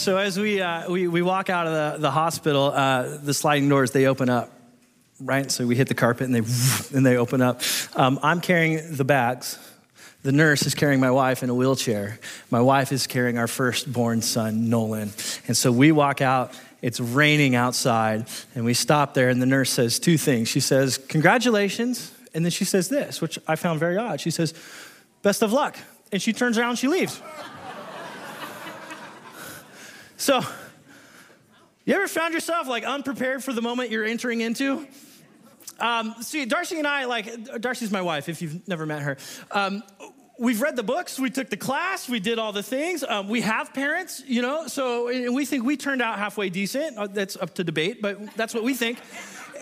So as we, uh, we, we walk out of the, the hospital, uh, the sliding doors, they open up, right? So we hit the carpet and they, and they open up. Um, I'm carrying the bags. The nurse is carrying my wife in a wheelchair. My wife is carrying our firstborn son, Nolan. And so we walk out. It's raining outside, and we stop there, and the nurse says two things. She says, Congratulations. And then she says this, which I found very odd. She says, Best of luck. And she turns around and she leaves. So, you ever found yourself like unprepared for the moment you're entering into? Um, see, Darcy and I, like, Darcy's my wife, if you've never met her. Um, we've read the books, we took the class, we did all the things. Um, we have parents, you know, so we think we turned out halfway decent. Uh, that's up to debate, but that's what we think.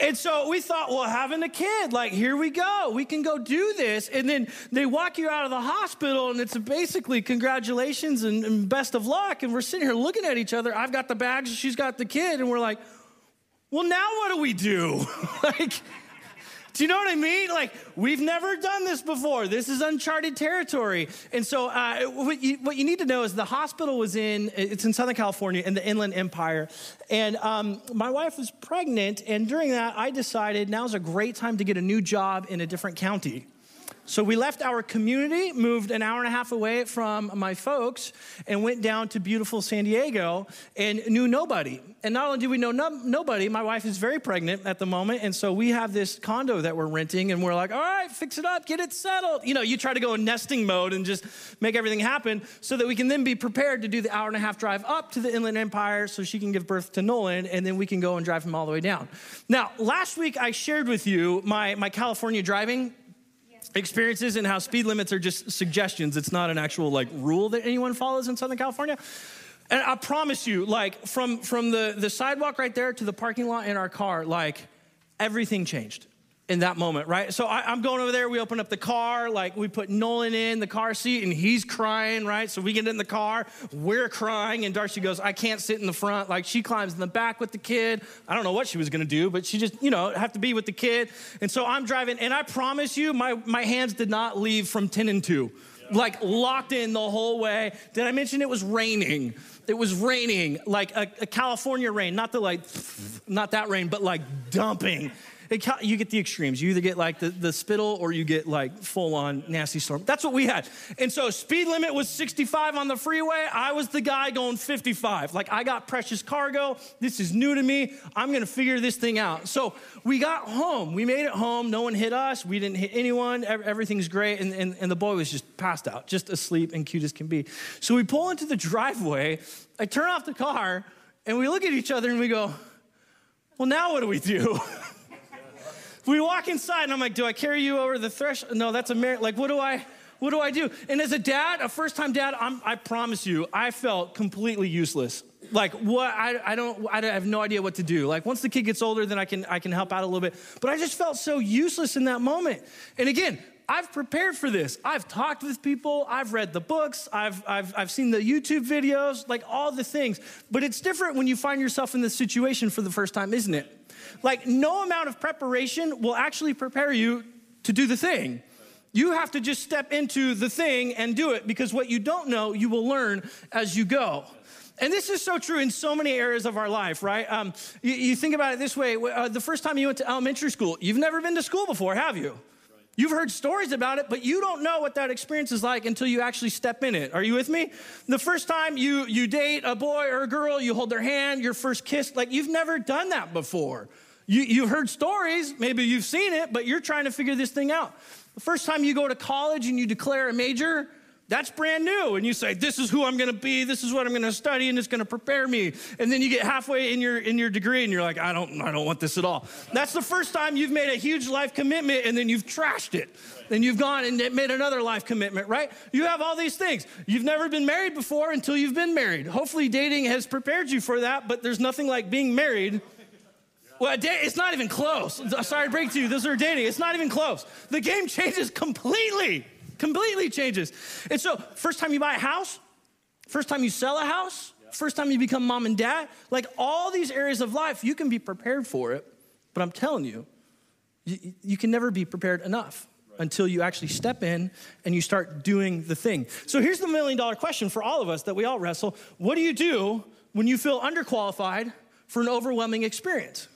And so we thought, well, having a kid, like, here we go. We can go do this. And then they walk you out of the hospital, and it's basically congratulations and, and best of luck. And we're sitting here looking at each other. I've got the bags, she's got the kid. And we're like, well, now what do we do? like, do you know what I mean? Like, we've never done this before. This is uncharted territory. And so, uh, what, you, what, you, need to know is the hospital was in, it's in Southern California, in the Inland Empire. And um, my wife was pregnant. And during that, I decided now's a great time to get a new job in a different county. So we left our community, moved an hour and a half away from my folks, and went down to beautiful San Diego and knew nobody. And not only did we know no, nobody, my wife is very pregnant at the moment. And so we have this condo that we're renting, and we're like, all right, fix it up, get it settled. You know, you try to go in nesting mode and just make everything happen so that we can then be prepared to do the hour and a half drive up to the Inland Empire so she can give birth to Nolan, and then we can go and drive him all the way down. Now, last week I shared with you my, my California driving experiences and how speed limits are just suggestions. It's not an actual like rule that anyone follows in Southern California. And I promise you, like from from the the sidewalk right there to the parking lot in our car, like everything changed in that moment, right? So I, am going over there. We open up the car, like we put Nolan in the car seat, and he's crying, right? So we get in the car, we're crying, and Darcy goes, "I can't sit in the front." Like she climbs in the back with the kid. I don't know what she was gonna do, but she just, you know, have to be with the kid. And so I'm driving, and I promise you, my my hands did not leave from ten and two, like locked in the whole way. Did I mention it was raining? It was raining, like a, a California rain, not the like, not that rain, but like dumping it, you get the extremes. You either get like the, the spittle or you get like full on nasty storm. That's what we had. And so speed limit was 65 on the freeway. I was the guy going 55. Like I got precious cargo. This is new to me. I'm going to figure this thing out. So we got home. We made it home. No one hit us. We didn't hit anyone. Everything's great. And, and, and the boy was just passed out, just asleep and cute as can be. So we pull into the driveway. I turn off the car and we look at each other and we go, well, now what do we do? we walk inside and I'm like, do I carry you over the threshold? No, that's a merit. Like, what do I, what do I do? And as a dad, a first time dad, I'm, i promise you, I felt completely useless. Like what, I, I don't, I have no idea what to do. Like once the kid gets older, then I can, I can help out a little bit. But I just felt so useless in that moment. And again, I've prepared for this. I've talked with people, I've read the books, I've, I've, I've seen the YouTube videos, like all the things. But it's different when you find yourself in this situation for the first time, isn't it? Like, no amount of preparation will actually prepare you to do the thing. You have to just step into the thing and do it because what you don't know, you will learn as you go. And this is so true in so many areas of our life, right? Um, you, you, think about it this way uh, the first time you went to elementary school, you've never been to school before, have you? You've heard stories about it, but you don't know what that experience is like until you actually step in it. Are you with me? The first time you, you date a boy or a girl, you hold their hand, your first kiss, like you've never done that before. You, you've heard stories, maybe you've seen it, but you're trying to figure this thing out. The first time you go to college and you declare a major, that's brand new. And you say, this is who I'm to be. This is what I'm to study and it's to prepare me. And then you get halfway in your, in your degree and you're like, I don't, I don't want this at all. That's the first time you've made a huge life commitment and then you've trashed it. Then you've gone and made another life commitment, right? You have all these things. You've never been married before until you've been married. Hopefully dating has prepared you for that, but there's nothing like being married well, it's not even close. Sorry to break to you, those are dating. It's not even close. The game changes completely completely changes. And so, first time you buy a house, first time you sell a house, first time you become mom and dad, like all these areas of life, you can be prepared for it. But I'm telling you, you, you can never be prepared enough until you actually step in and you start doing the thing. So here's the million dollar question for all of us that we all wrestle. What do you do when you feel underqualified for an overwhelming experience?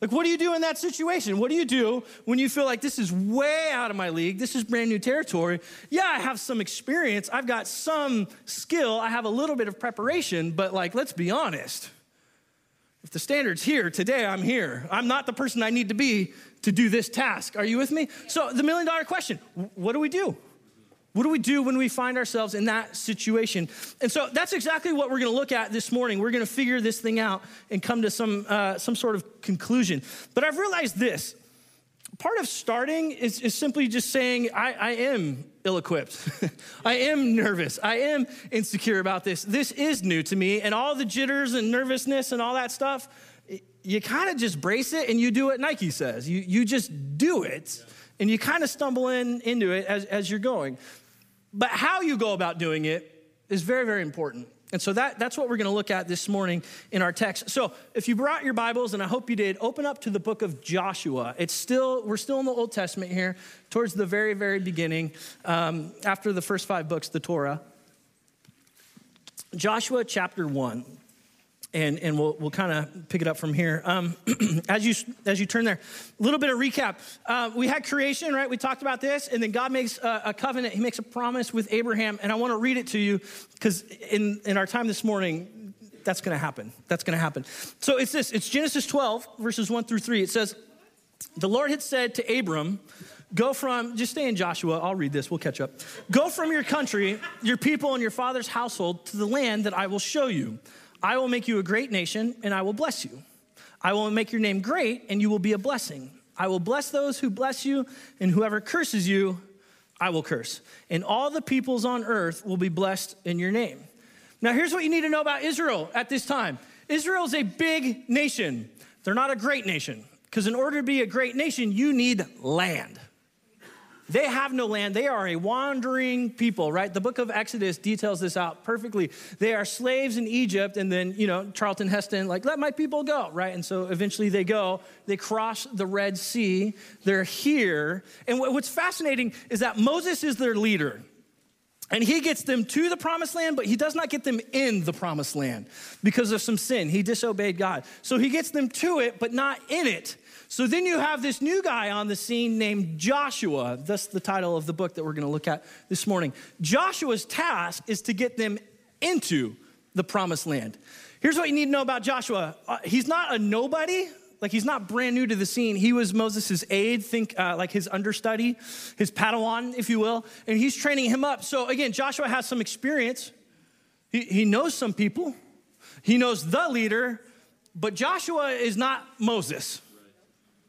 Like, what do you do in that situation? What do you do when you feel like this is way out of my league? This is brand new territory. Yeah, I have some experience. I've got some skill. I have a little bit of preparation, but like, let's be honest. If the standard's here, today I'm here. I'm not the person I need to be to do this task. Are you with me? So, the million dollar question what do we do? What do we do when we find ourselves in that situation? And so that's exactly what we're going to look at this morning. We're going to figure this thing out and come to some, uh, some sort of conclusion. But I've realized this part of starting is, is simply just saying, I, I am ill equipped. I am nervous. I am insecure about this. This is new to me. And all the jitters and nervousness and all that stuff, you kind of just brace it and you do what Nike says. You, you just do it and you kind of stumble in into it as, as you're going. But how you go about doing it is very, very important. And so that, that's what we're going to look at this morning in our text. So if you brought your Bibles, and I hope you did, open up to the book of Joshua. It's still, we're still in the Old Testament here, towards the very, very beginning, um, after the first five books, the Torah. Joshua chapter 1 and, and we'll, we'll kind of pick it up from here. Um, as, you, as you turn there, a little bit of recap. Uh, we had creation, right? We talked about this, and then God makes a, a covenant. He makes a promise with Abraham, and I want to read it to you because in, in our time this morning, that's going to happen. That's going to happen. So it's this it's Genesis 12, verses 1 through 3. It says, The Lord had said to Abram, Go from, just stay in Joshua, I'll read this, we'll catch up. Go from your country, your people, and your father's household to the land that I will show you. I will make you a great nation, and I will bless you. I will make your name great, and you will be a blessing. I will bless those who bless you, and whoever curses you, I will curse. And all the peoples on earth will be blessed in your name. Now, here's what you need to know about Israel at this time Israel is a big nation. They're not a great nation, because in order to be a great nation, you need land. They have no land. They are a wandering people, right? The book of Exodus details this out perfectly. They are slaves in Egypt, and then, you know, Charlton Heston, like, let my people go, right? And so eventually they go. They cross the Red Sea. They're here. And what's fascinating is that Moses is their leader. And he gets them to the promised land, but he does not get them in the promised land because of some sin. He disobeyed God. So he gets them to it, but not in it. So then you have this new guy on the scene named Joshua. That's the title of the book that we're going to look at this morning. Joshua's task is to get them into the promised land. Here's what you need to know about Joshua uh, he's not a nobody. Like he's not brand new to the scene. He was Moses' aide, think uh, like his understudy, his Padawan, if you will, and he's training him up. So again, Joshua has some experience. He, he knows some people, he knows the leader, but Joshua is not Moses.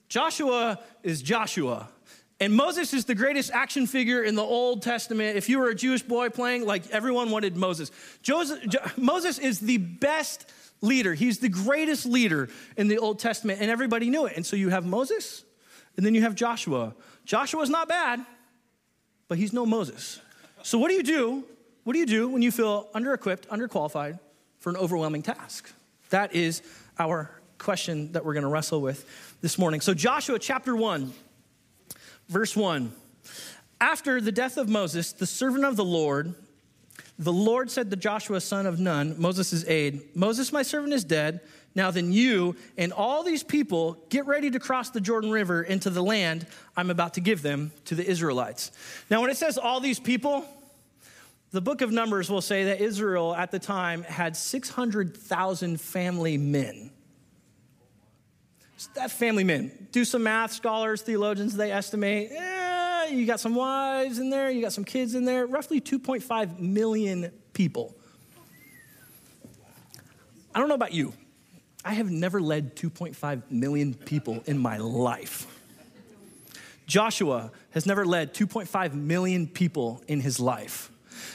Joshua is Joshua. And Moses is the greatest action figure in the Old Testament. If you were a Jewish boy playing, like everyone wanted Moses. Joseph, Moses is the best leader. He's the greatest leader in the Old Testament, and everybody knew it. And so you have Moses, and then you have Joshua. Joshua's not bad, but he's no Moses. So what do you do? What do you do when you feel under equipped, underqualified for an overwhelming task? That is our question that we're going to wrestle with this morning. So, Joshua chapter 1, verse 1. After the death of Moses, the servant of the Lord, the Lord said to Joshua, son of Nun, Moses' aide, Moses, my servant, is dead. Now then, you and all these people get ready to cross the Jordan River into the land I'm about to give them to the Israelites. Now, when it says all these people, the book of Numbers will say that Israel at the time had 600,000 family men family men. Do some math, scholars, theologians, they estimate, eh, you got some wives in there, you got some kids in there, roughly 2.5 million people. I don't know about you. I have never led 2.5 million people in my life. Joshua has never led 2.5 million people in his life.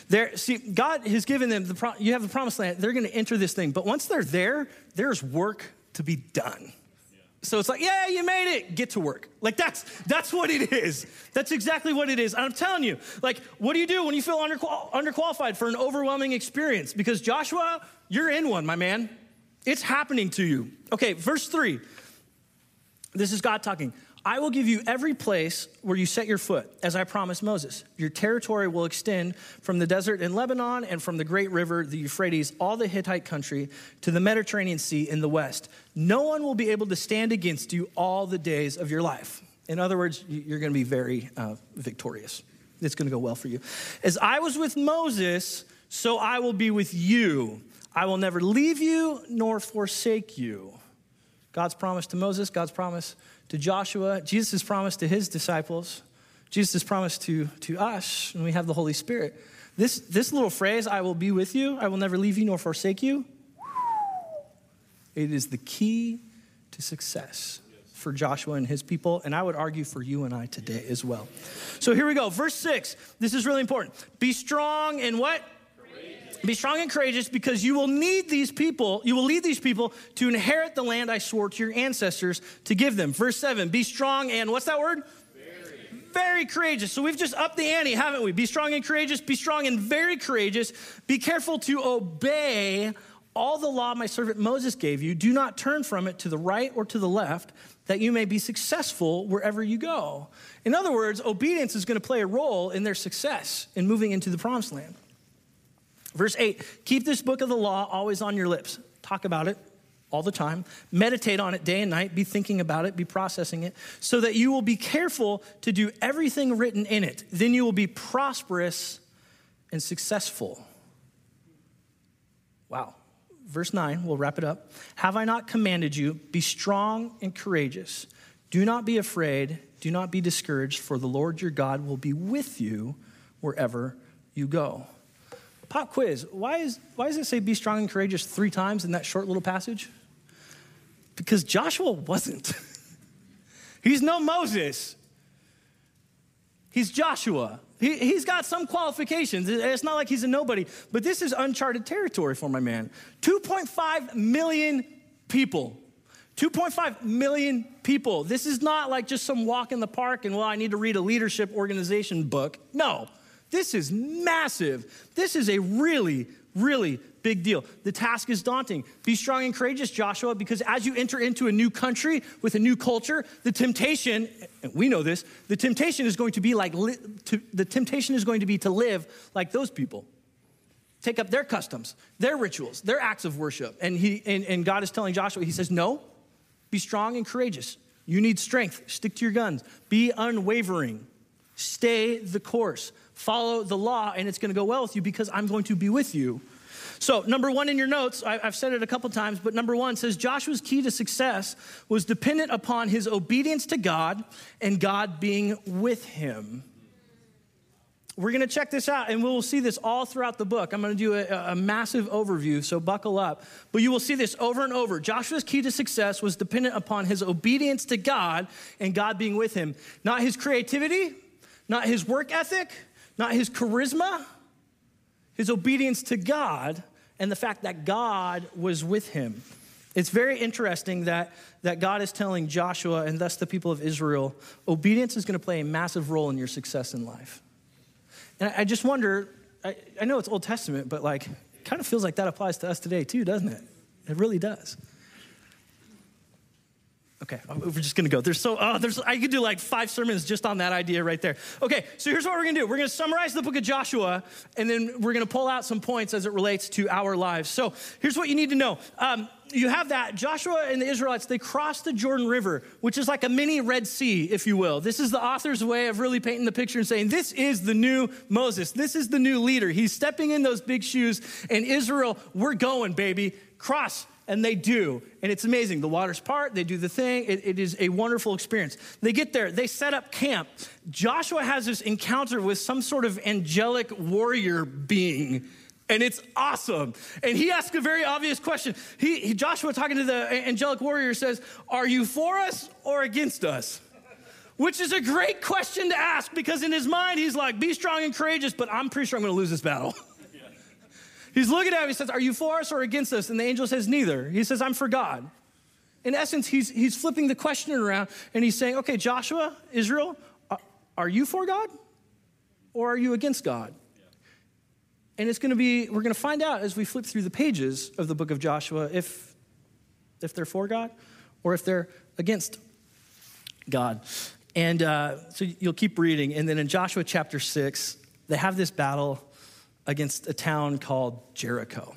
There, see, God has given them the pro- you have the promised land. They're going to enter this thing, but once they're there, there's work to be done. So it's like, yeah, you made it. Get to work. Like that's that's what it is. That's exactly what it is. And I'm telling you, like, what do you do when you feel underqual- underqualified for an overwhelming experience? Because Joshua, you're in one, my man. It's happening to you. Okay, verse three. This is God talking. I will give you every place where you set your foot, as I promised Moses. Your territory will extend from the desert in Lebanon and from the great river, the Euphrates, all the Hittite country, to the Mediterranean Sea in the west. No one will be able to stand against you all the days of your life. In other words, you're going to be very uh, victorious. It's going to go well for you. As I was with Moses, so I will be with you. I will never leave you nor forsake you. God's promise to Moses, God's promise to Joshua, Jesus' promise to his disciples, Jesus' promise to, to us, and we have the Holy Spirit. This, this little phrase, I will be with you, I will never leave you nor forsake you, it is the key to success for Joshua and his people, and I would argue for you and I today as well. So here we go. Verse six. This is really important. Be strong and what? Be strong and courageous because you will need these people, you will lead these people to inherit the land I swore to your ancestors to give them. Verse 7 Be strong and what's that word? Very. courageous. So we've just upped the ante, haven't we? Be strong and courageous, be strong and very courageous. Be careful to obey all the law my servant Moses gave you. Do not turn from it to the right or to the left, that you may be successful wherever you go. In other words, obedience is going to play a role in their success in moving into the promised land. Verse 8 Keep this book of the law always on your lips. Talk about it all the time. Meditate on it day and night. Be thinking about it, be processing it, so that you will be careful to do everything written in it. Then you will be prosperous and successful. Wow. Verse 9, we'll wrap it up. Have I not commanded you? Be strong and courageous. Do not be afraid. Do not be discouraged, for the Lord your God will be with you wherever you go. Pop quiz. Why, is, why does it say be strong and courageous three times in that short little passage? Because Joshua wasn't. He's no Moses. He's Joshua. He, he's got some qualifications. It's not like he's a nobody, but this is uncharted territory for my man. 2.5 million people. 2.5 million people. This is not like just some walk in the park and, well, I need to read a leadership organization book. No. This is massive. This is a really, really big deal. The task is daunting. Be strong and courageous, Joshua, because as you enter into a new country with a new culture, the temptation, and we know this, the temptation is going to be like, to, the temptation is going to be to live like those people. Take up their customs, their rituals, their acts of worship. And, he, and, and God is telling Joshua, He says, No, be strong and courageous. You need strength. Stick to your guns. Be unwavering. Stay the course follow the law and it's going to go well with you because I'm going to be with you. So, number one in your notes, I've said it a couple times, but number one says Joshua's key to success was dependent upon his obedience to God and God being with him. We're going to check this out, and we'll see this all throughout the book. I'm going to do a, a, massive overview, so buckle up. But you will see this over and over. Joshua's key to success was dependent upon his obedience to God and God being with him, not his creativity, not his work ethic, not his charisma, his obedience to God, and the fact that God was with him. It's very interesting that, that God is telling Joshua and thus the people of Israel obedience is going to play a massive role in your success in life. And I just wonder, I, I know it's Old Testament, but like, kind of feels like that applies to us today too, doesn't it? It really does. Okay, uh, we're just gonna go. There's so, oh, there's, I could do like five sermons just on that idea right there. Okay, so here's what we're gonna do. We're gonna summarize the book of Joshua, and then we're gonna pull out some points as it relates to our lives. So here's what you need to know. Um, you have that Joshua and the Israelites, they crossed the Jordan River, which is like a mini Red Sea, if you will. This is the author's way of really painting the picture and saying, This is the new Moses. This is the new leader. He's stepping in those big shoes, and Israel, we're going, baby. Cross and they do. And it's amazing. The waters part, they do the thing. It, it is a wonderful experience. They get there, they set up camp. Joshua has this encounter with some sort of angelic warrior being. And it's awesome. And he asks a very obvious question. He, he, Joshua, talking to the angelic warrior, says, Are you for us or against us? Which is a great question to ask because in his mind, he's like, Be strong and courageous, but I'm pretty sure I'm going to lose this battle. He's looking at him. He says, Are you for us or against us? And the angel says, Neither. He says, I'm for God. In essence, he's, he's flipping the question around and he's saying, Okay, Joshua, Israel, are you for God or are you against God? And it's going to be, we're going to find out as we flip through the pages of the book of Joshua if, if they're for God or if they're against God. And uh, so you'll keep reading. And then in Joshua chapter 6, they have this battle against a town called Jericho.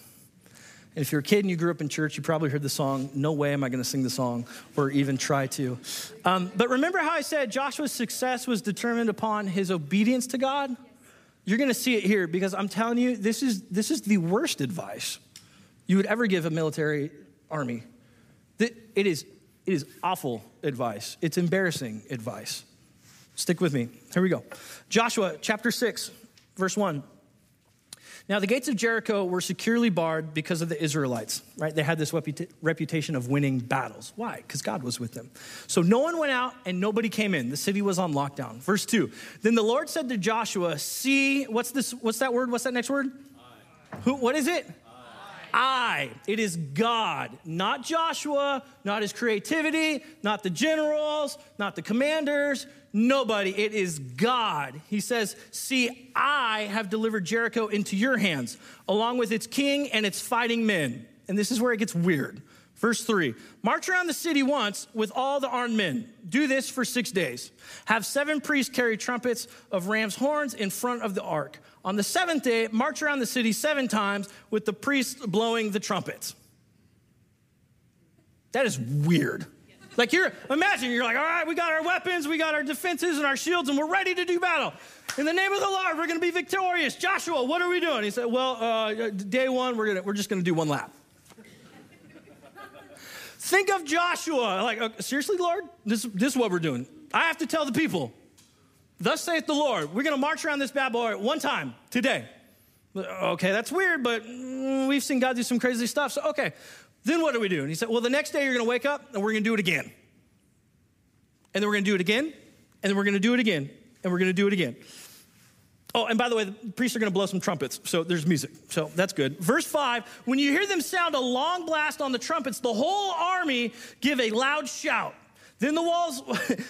And if you're a kid and you grew up in church, you probably heard the song, No Way Am I Gonna Sing the Song, or even try to. Um, but remember how I said Joshua's success was determined upon his obedience to God? You're gonna see it here because I'm telling you, this is, this is the worst advice you would ever give a military army. It is, it is awful advice, it's embarrassing advice. Stick with me. Here we go. Joshua chapter 6, verse 1. Now, the gates of Jericho were securely barred because of the Israelites, right? They had this reputation of winning battles. Why? Because God was with them. So no one went out and nobody came in. The city was on lockdown. Verse 2. Then the Lord said to Joshua, See, what's this? What's that word? What's that next word? Who, what is it? I. It is God, not Joshua, not his creativity, not the generals, not the commanders, nobody. It is God. He says, See, I have delivered Jericho into your hands, along with its king and its fighting men. And this is where it gets weird. Verse 3 March around the city once with all the armed men. Do this for six days. Have seven priests carry trumpets of ram's horns in front of the ark. On the seventh day, march around the city seven times with the priests blowing the trumpets. That is weird. Like you're, imagine you're like, all right, we got our weapons, we got our defenses and our shields, and we're ready to do battle. In the name of the Lord, we're going to be victorious. Joshua, what are we doing? He said, well, uh, day one, we're, gonna, we're just going to do one lap. Think of Joshua. Like, uh, seriously, Lord? This, this is what we're doing. I have to tell the people. Thus saith the Lord, we're going to march around this bad boy one time today. Okay, that's weird, but mm, we've seen God do some crazy stuff. So, okay, then what do we do? And he said, well, the next day you're going to wake up and we're going to do it again. And then we're going to do it again. And then we're going to do it again. And we're going to do it again. Oh, and by the way, the priests are going to blow some trumpets, so there's music. So that's good. Verse 5 When you hear them sound a long blast on the trumpets, the whole army give a loud shout. Then the walls,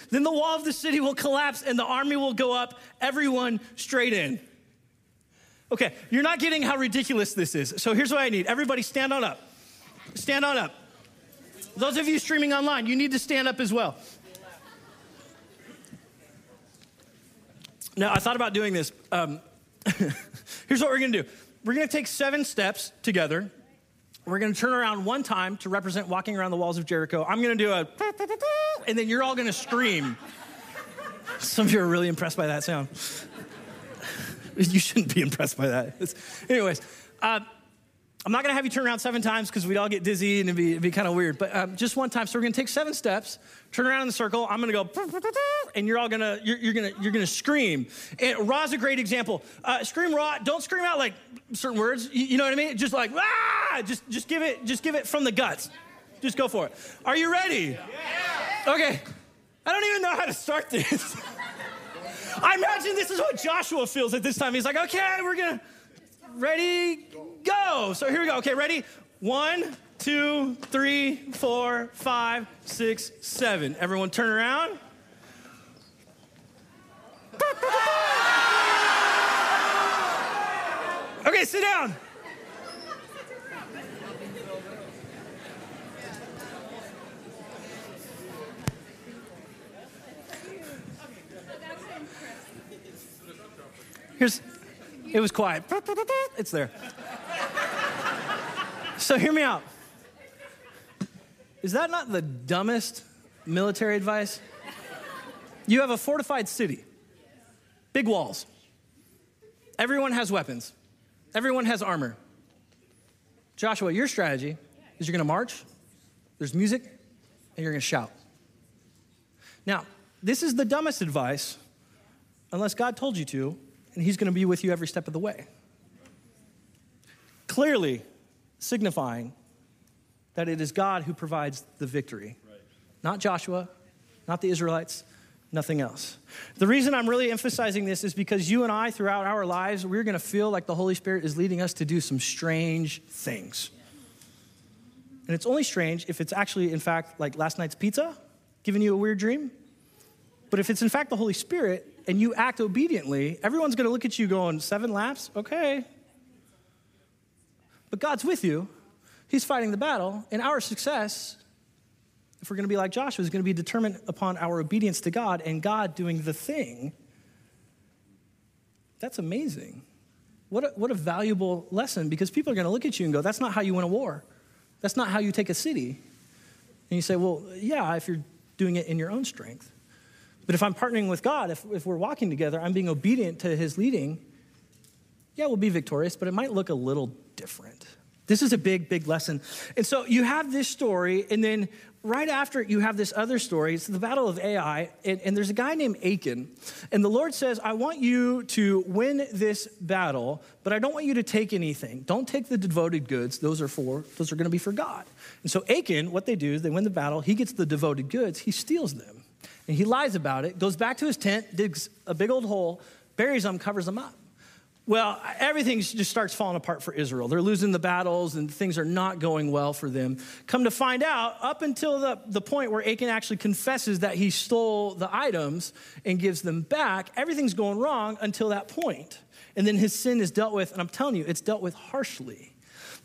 then the wall of the city will collapse and the army will go up, everyone straight in. Okay, you're not getting how ridiculous this is. So here's what I need. Everybody stand on up. Stand on up. Those of you streaming online, you need to stand up as well. Now, I thought about doing this. Um, here's what we're gonna do we're gonna take seven steps together we're going to turn around one time to represent walking around the walls of Jericho. I'm going to do a, and then you're all going to scream. Some of you are really impressed by that sound. You shouldn't be impressed by that. It's, anyways, uh, I'm not going to have you turn around seven times because we'd all get dizzy and it'd be, be kind of weird. But um, just one time. So we're going to take seven steps, turn around in the circle. I'm going to go, and you're all going to you're, you're going to you're going to scream. And Raw's a great example. Uh, scream Raw. Don't scream out like certain words. You, you know what I mean? Just like ah. Just just give it just give it from the guts. Just go for it. Are you ready? Yeah. Okay. I don't even know how to start this. I imagine this is what Joshua feels at this time. He's like, okay, we're gonna ready go. So here we go. Okay, ready? One, two, three, four, five, six, seven. Everyone turn around. Okay, sit down. Here's, it was quiet. It's there. So hear me out. Is that not the dumbest military advice? You have a fortified city, big walls. Everyone has weapons, everyone has armor. Joshua, your strategy is you're gonna march, there's music, and you're gonna shout. Now, this is the dumbest advice unless God told you to, and He's gonna be with you every step of the way. Clearly, signifying that it is God who provides the victory, right. not Joshua, not the Israelites, nothing else. The reason I'm really emphasizing this is because you and I, throughout our lives, we're going to feel like the Holy Spirit is leading us to do some strange things. And it's only strange if it's actually, in fact, like last night's pizza, giving you a weird dream. But if it's in fact the Holy Spirit and you act obediently, everyone's going to look at you going, seven laps? Okay, but God's with you, He's fighting the battle, and our success, if we're going to be like Joshua, is going to be determined upon our obedience to God and God doing the thing. That's amazing. What a, what a valuable lesson because people are going to look at you and go, that's not how you win a war. That's not how you take a city. And you say, well, yeah, if you're doing it in your own strength. But if I'm partnering with God, if, if we're walking together, I'm being obedient to his leading, yeah, we'll be victorious, but it might look a little different. This is a big, big lesson. And so you have this story, and then right after you have this other story. It's the Battle of Ai, and, and, there's a guy named Achan. And the Lord says, I want you to win this battle, but I don't want you to take anything. Don't take the devoted goods. Those are for, those are going to be for God. And so Achan, what they do is they win the battle. He gets the devoted goods. He steals them. And he lies about it, goes back to his tent, digs a big old hole, buries them, covers them up. Well, everything just starts falling apart for Israel. They're losing the battles and things are not going well for them. Come to find out, up until the, the point where Achan actually confesses that he stole the items and gives them back, everything's going wrong until that point. And then his sin is dealt with, and I'm telling you, it's dealt with harshly.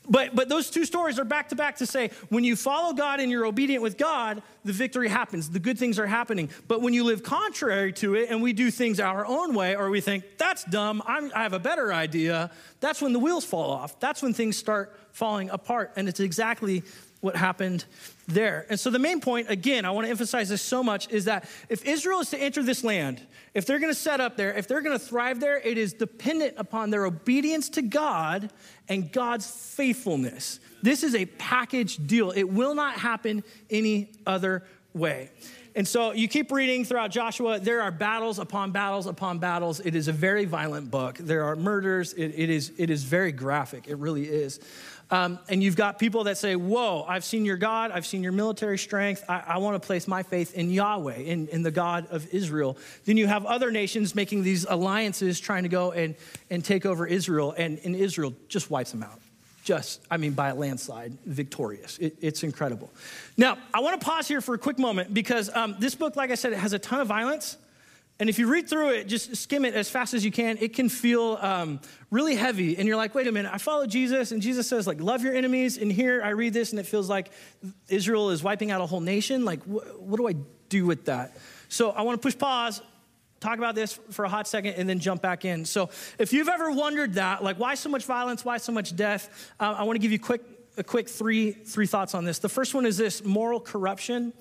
But, but those two stories are back to back to say when you follow God and you're obedient with God, the victory happens, the good things are happening. But when you live contrary to it and we do things our own way, or we think, that's dumb, I'm, i have a better idea, that's when the wheels fall off. That's when things start falling apart. And it's exactly what happened there. And so the main point, again, I want to emphasize this so much, is that if Israel is to enter this land, if they're going to set up there, if they're going to thrive there, it is dependent upon their obedience to God and God's faithfulness. This is a package deal. It will not happen any other way. And so you keep reading throughout Joshua, there are battles upon battles upon battles. It is a very violent book. There are murders. it, it is, it is very graphic. It really is. Um, and you've got people that say, Whoa, I've seen your God, I've seen your military strength. I, I want to place my faith in Yahweh, in, in the God of Israel. Then you have other nations making these alliances trying to go and, and take over Israel, and, and Israel just wipes them out. Just, I mean, by a landslide, victorious. It, it's incredible. Now, I want to pause here for a quick moment because um, this book, like I said, it has a ton of violence. And if you read through it, just skim it as fast as you can, it can feel um, really heavy. And you're like, wait a minute, I follow Jesus, and Jesus says, like, love your enemies. And here I read this, and it feels like Israel is wiping out a whole nation. Like, wh- what do I do with that? So I want to push pause, talk about this for a hot second, and then jump back in. So if you've ever wondered that, like, why so much violence? Why so much death? Uh, I want to give you quick a quick three three thoughts on this. The first one is this moral corruption.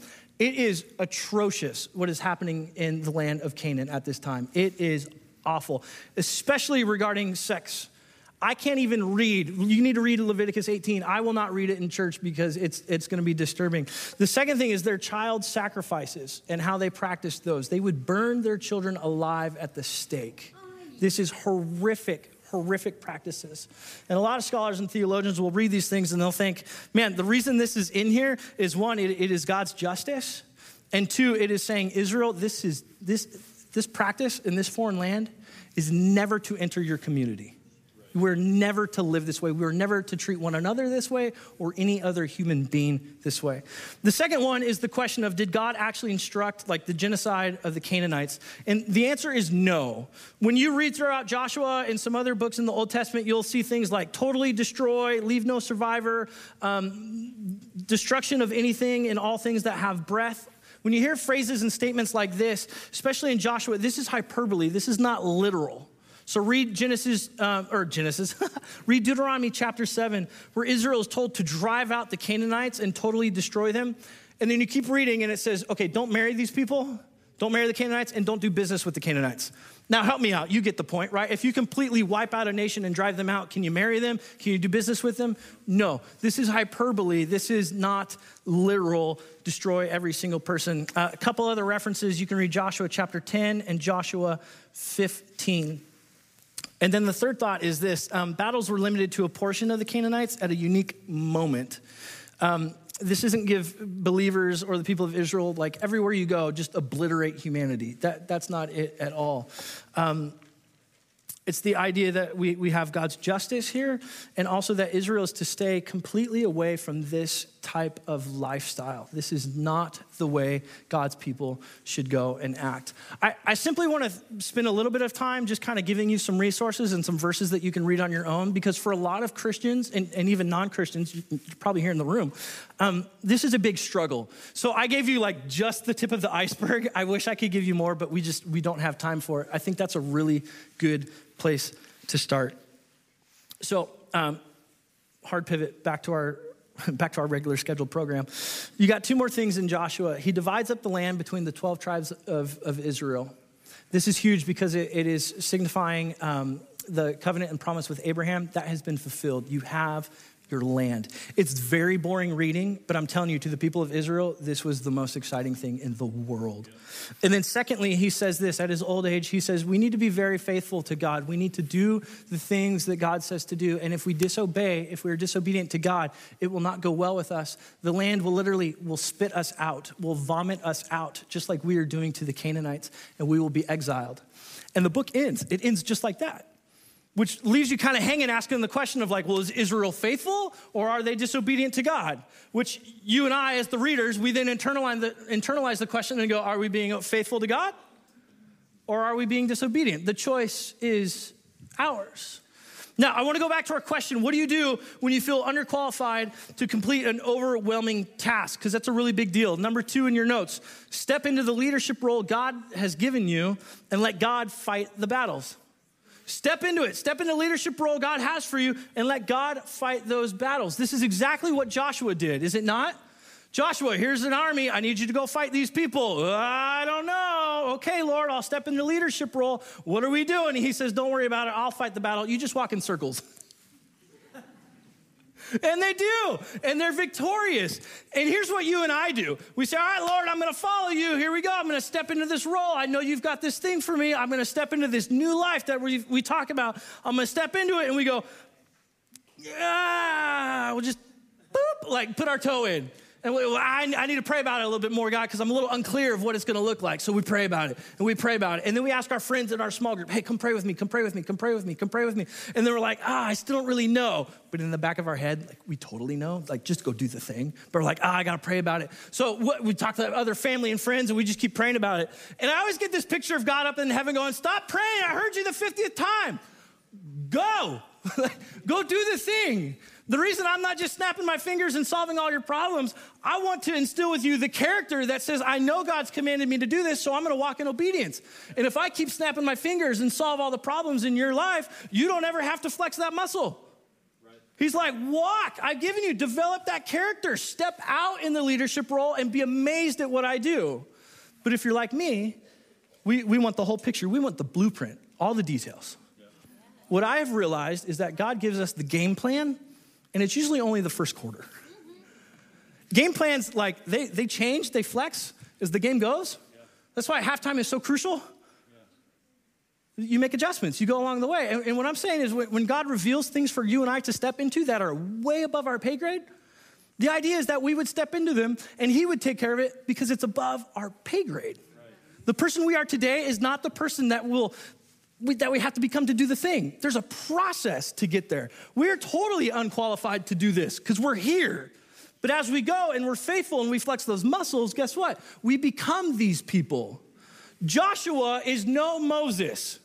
It is atrocious what is happening in the land of Canaan at this time. It is awful, especially regarding sex. I can't even read. You need to read Leviticus 18. I will not read it in church because it's, it's going to be disturbing. The second thing is their child sacrifices and how they practiced those. They would burn their children alive at the stake. Oh, this is horrific, horrific practices. And a lot of scholars and theologians will read these things and they'll think, man, the reason this is in here is one, it, it is God's justice. And two, it is saying, Israel, this is this this practice in this foreign land is never to enter your community. We're never to live this way. We're never to treat one another this way or any other human being this way. The second one is the question of did God actually instruct like the genocide of the Canaanites? And the answer is no. When you read throughout Joshua and some other books in the Old Testament, you'll see things like totally destroy, leave no survivor, um, destruction of anything and all things that have breath. When you hear phrases and statements like this, especially in Joshua, this is hyperbole. This is not literal. So read Genesis, uh, or Genesis, read Deuteronomy chapter 7, where Israel is told to drive out the Canaanites and totally destroy them. And then you keep reading and it says, okay, don't marry these people, don't marry the Canaanites, and don't do business with the Canaanites. Now, help me out. You get the point, right? If you completely wipe out a nation and drive them out, can you marry them? Can you do business with them? No. This is hyperbole. This is not literal, destroy every single person. Uh, a couple other references you can read Joshua chapter 10 and Joshua 15. And then the third thought is this um, battles were limited to a portion of the Canaanites at a unique moment. Um, this doesn't give believers or the people of Israel, like everywhere you go, just obliterate humanity. That, that's not it at all. Um, It's the idea that we, we have God's justice here, and also that Israel is to stay completely away from this type of lifestyle. This is not the way God's people should go and act. I, I simply want to spend a little bit of time just kind of giving you some resources and some verses that you can read on your own, because for a lot of Christians and, and even non Christians, you're probably here in the room, um, this is a big struggle. So I gave you like just the tip of the iceberg. I wish I could give you more, but we just we don't have time for it. I think that's a really good place to start. So, um, hard pivot back to our back to our regular scheduled program. You got two more things in Joshua. He divides up the land between the 12 tribes of, of Israel. This is huge because it, it is signifying um, the covenant and promise with Abraham that has been fulfilled. You have your land. It's very boring reading, but I'm telling you, to the people of Israel, this was the most exciting thing in the world. And then, secondly, he says this at his old age, he says, We need to be very faithful to God. We need to do the things that God says to do. And if we disobey, if we're disobedient to God, it will not go well with us. The land will literally will spit us out, will vomit us out, just like we are doing to the Canaanites, and we will be exiled. And the book ends. It ends just like that which leaves you kind of hanging asking the question of like well is israel faithful or are they disobedient to god? Which you and i as the readers we then internalize the, internalize the question and go are we being faithful to god or are we being disobedient? The choice is ours. Now i want to go back to our question. What do you do when you feel underqualified to complete an overwhelming task? Because that's a really big deal. Number two in your notes step into the leadership role god has given you and let god fight the battles Step into it. Step into the leadership role God has for you and let God fight those battles. This is exactly what Joshua did, is it not? Joshua, here's an army. I need you to go fight these people. I don't know. Okay, Lord, I'll step into the leadership role. What are we doing? He says, Don't worry about it. I'll fight the battle. You just walk in circles. And they do, and they're victorious. And here's what you and I do we say, All right, Lord, I'm going to follow you. Here we go. I'm going to step into this role. I know you've got this thing for me. I'm going to step into this new life that we, we talk about. I'm going to step into it, and we go, Yeah, we'll just boop, like put our toe in. And we, well, I, I, need to pray about it a little bit more, God, because I'm a little unclear of what it's going to look like. So we pray about it and we pray about it. And then we ask our friends in our small group, hey, come pray with me, come pray with me, come pray with me, come pray with me. And then we're like, ah, I still don't really know. But in the back of our head, like we totally know, like just go do the thing. But we're like, ah, I got to pray about it. So what, we talk to other family and friends and we just keep praying about it. And I always get this picture of God up in heaven going, stop praying. I heard you the 50th time. Go. go do the thing. The reason I'm not just snapping my fingers and solving all your problems, I want to instill with you the character that says, I know God's commanded me to do this, so I'm going to walk in obedience. And if I keep snapping my fingers and solve all the problems in your life, you don't ever have to flex that muscle. He's like, walk. I've given you, develop that character, step out in the leadership role and be amazed at what I do. But if you're like me, we, we want the whole picture, we want the blueprint, all the details. Yeah. What I have realized is that God gives us the game plan and it's usually only the first quarter. Game plans, like, they, they change, they flex as the game goes. That's why halftime is so crucial. You make adjustments, you go along the way. And, and what I'm saying is, when, when God reveals things for you and I to step into that are way above our pay grade, the idea is that we would step into them and He would take care of it because it's above our pay grade. The person we are today is not the person that will we, that we have to become to do the thing. There's a process to get there. We're totally unqualified to do this because we're here. But as we go and we're faithful and we flex those muscles, guess what? We become these people. Joshua is no Moses.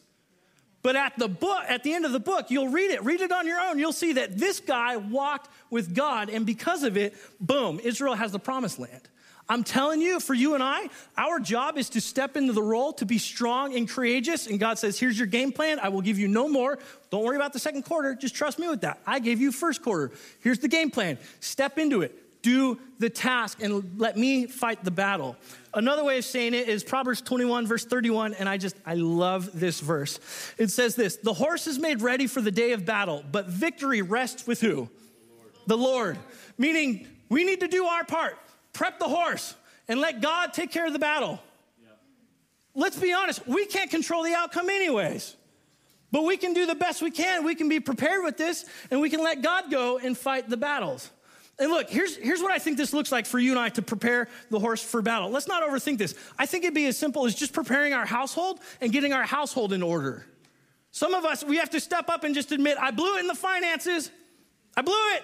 But at the book, at the end of the book, you'll read it. Read it on your own. You'll see that this guy walked with God, and because of it, boom, Israel has the promised land. I'm telling you, for you and I, our job is to step into the role to be strong and courageous. And God says, Here's your game plan. I will give you no more. Don't worry about the second quarter. Just trust me with that. I gave you first quarter. Here's the game plan. Step into it. Do the task and let me fight the battle. Another way of saying it is Proverbs 21, verse 31, and I just, I love this verse. It says this The horse is made ready for the day of battle, but victory rests with who? The Lord. The Lord. Meaning, we need to do our part prep the horse and let God take care of the battle. Yeah. Let's be honest, we can't control the outcome, anyways. But we can do the best we can. We can be prepared with this and we can let God go and fight the battles. And look, here's, here's what I think this looks like for you and I to prepare the horse for battle. Let's not overthink this. I think it'd be as simple as just preparing our household and getting our household in order. Some of us, we have to step up and just admit, I blew it in the finances. I blew it.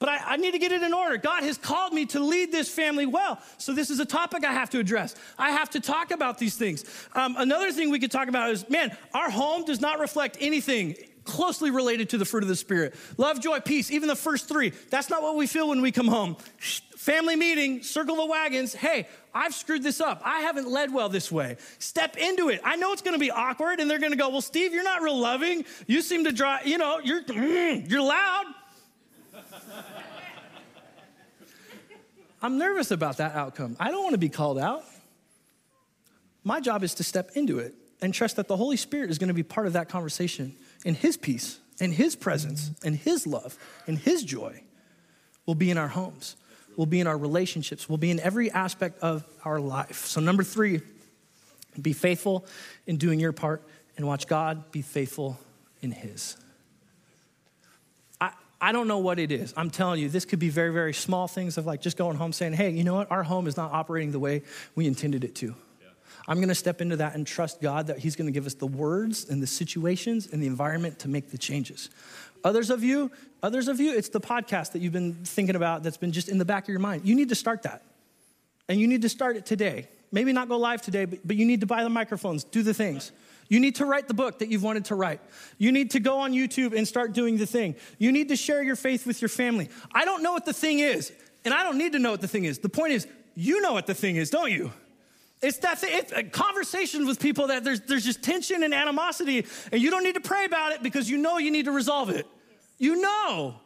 But I, I, need to get it in order. God has called me to lead this family well. So, this is a topic I have to address. I have to talk about these things. Um, another thing we could talk about is man, our home does not reflect anything closely related to the fruit of the Spirit love, joy, peace, even the first three. That's not what we feel when we come home. Family meeting, circle the wagons. Hey, I've screwed this up. I haven't led well this way. Step into it. I know it's going to be awkward, and they're going to go, "Well, Steve, you're not real loving. You seem to draw. You know, you're you're loud." I'm nervous about that outcome. I don't want to be called out. My job is to step into it and trust that the Holy Spirit is going to be part of that conversation and His peace and His presence and His love and His joy will be in our homes, will be in our relationships, will be in every aspect of our life. So, number three, be faithful in doing your part and watch God be faithful in His. I don't know what it is. I'm telling you, this could be very, very small things of like just going home saying, hey, you know what? Our home is not operating the way we intended it to. Yeah. I'm going to step into that and trust God that He's going to give us the words and the situations and the environment to make the changes. Others of you, others of you, it's the podcast that you've been thinking about that's been just in the back of your mind. You need to start that. And you need to start it today. Maybe not go live today, but, but you need to buy the microphones, do the things. You need to write the book that you've wanted to write. You need to go on YouTube and start doing the thing. You need to share your faith with your family. I don't know what the thing is, and I don't need to know what the thing is. The point is, you know what the thing is, don't you? It's that thing, it's uh, conversations with people that there's, there's just tension and animosity, and you don't need to pray about it because you know you need to resolve it. You know.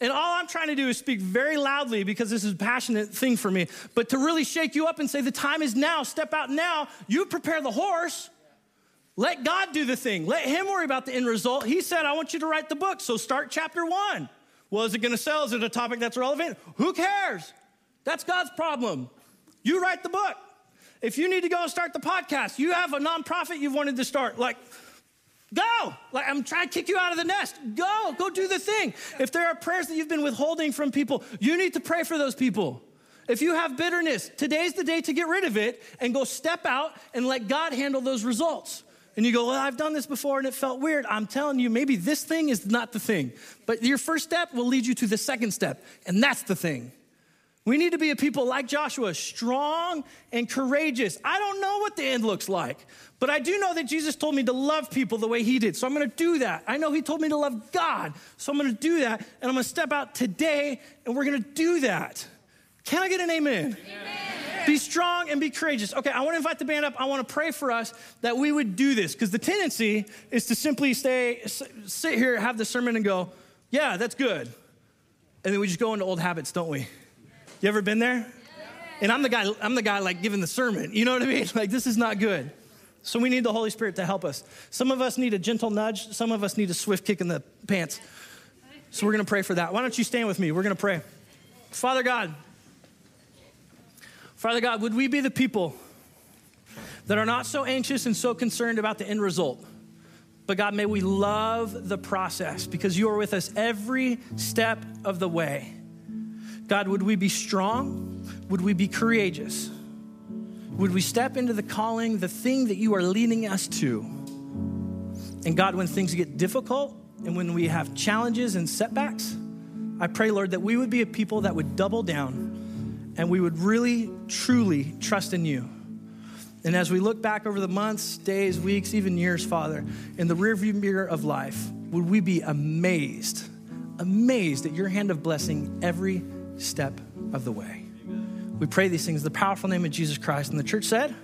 And all I'm trying to do is speak very loudly because this is a passionate thing for me, but to really shake you up and say, the time is now, step out now. You prepare the horse. Let God do the thing. Let Him worry about the end result. He said, I want you to write the book. So start chapter one. Well, is it going to sell? Is it a topic that's relevant? Who cares? That's God's problem. You write the book. If you need to go and start the podcast, you have a nonprofit you've wanted to start, like, go. Like, I'm trying to kick you out of the nest. Go, go do the thing. If there are prayers that you've been withholding from people, you need to pray for those people. If you have bitterness, today's the day to get rid of it and go step out and let God handle those results and you go, Well, I've done this before and it felt weird. I'm telling you, maybe this thing is not the thing. But your first step will lead you to the second step, and that's the thing. We need to be a people like Joshua, strong and courageous. I don't know what the end looks like, but I do know that Jesus told me to love people the way he did. So I'm going to do that. I know he told me to love God. So I'm going to do that. And I'm going to step out today and we're going to do that. Can I get an amen? amen. Be strong and be courageous. Okay, I want to invite the band up. I want to pray for us that we would do this because the tendency is to simply stay, sit here, have the sermon, and go, yeah, that's good. And then we just go into old habits, don't we? You ever been there? And I'm the guy, I'm the guy like giving the sermon. You know what I mean? Like this is not good. So we need the Holy Spirit to help us. Some of us need a gentle nudge, some of us need a swift kick in the pants. So we're gonna pray for that. Why don't you stand with me? We're gonna pray. Father God, Father God, would we be the people that are not so anxious and so concerned about the end result? But God, may we love the process because you are with us every step of the way. God, would we be strong? Would we be courageous? Would we step into the calling, the thing that you are leading us to? And God, when things get difficult and when we have challenges and setbacks, I pray, Lord, that we would be a people that would double down and we would really, truly trust in you. And as we look back over the months, days, weeks, even years, Father, in the rearview mirror of life, would we be amazed, amazed at your hand of blessing every step of the way? We pray these things in the powerful name of Jesus Christ. And the church said,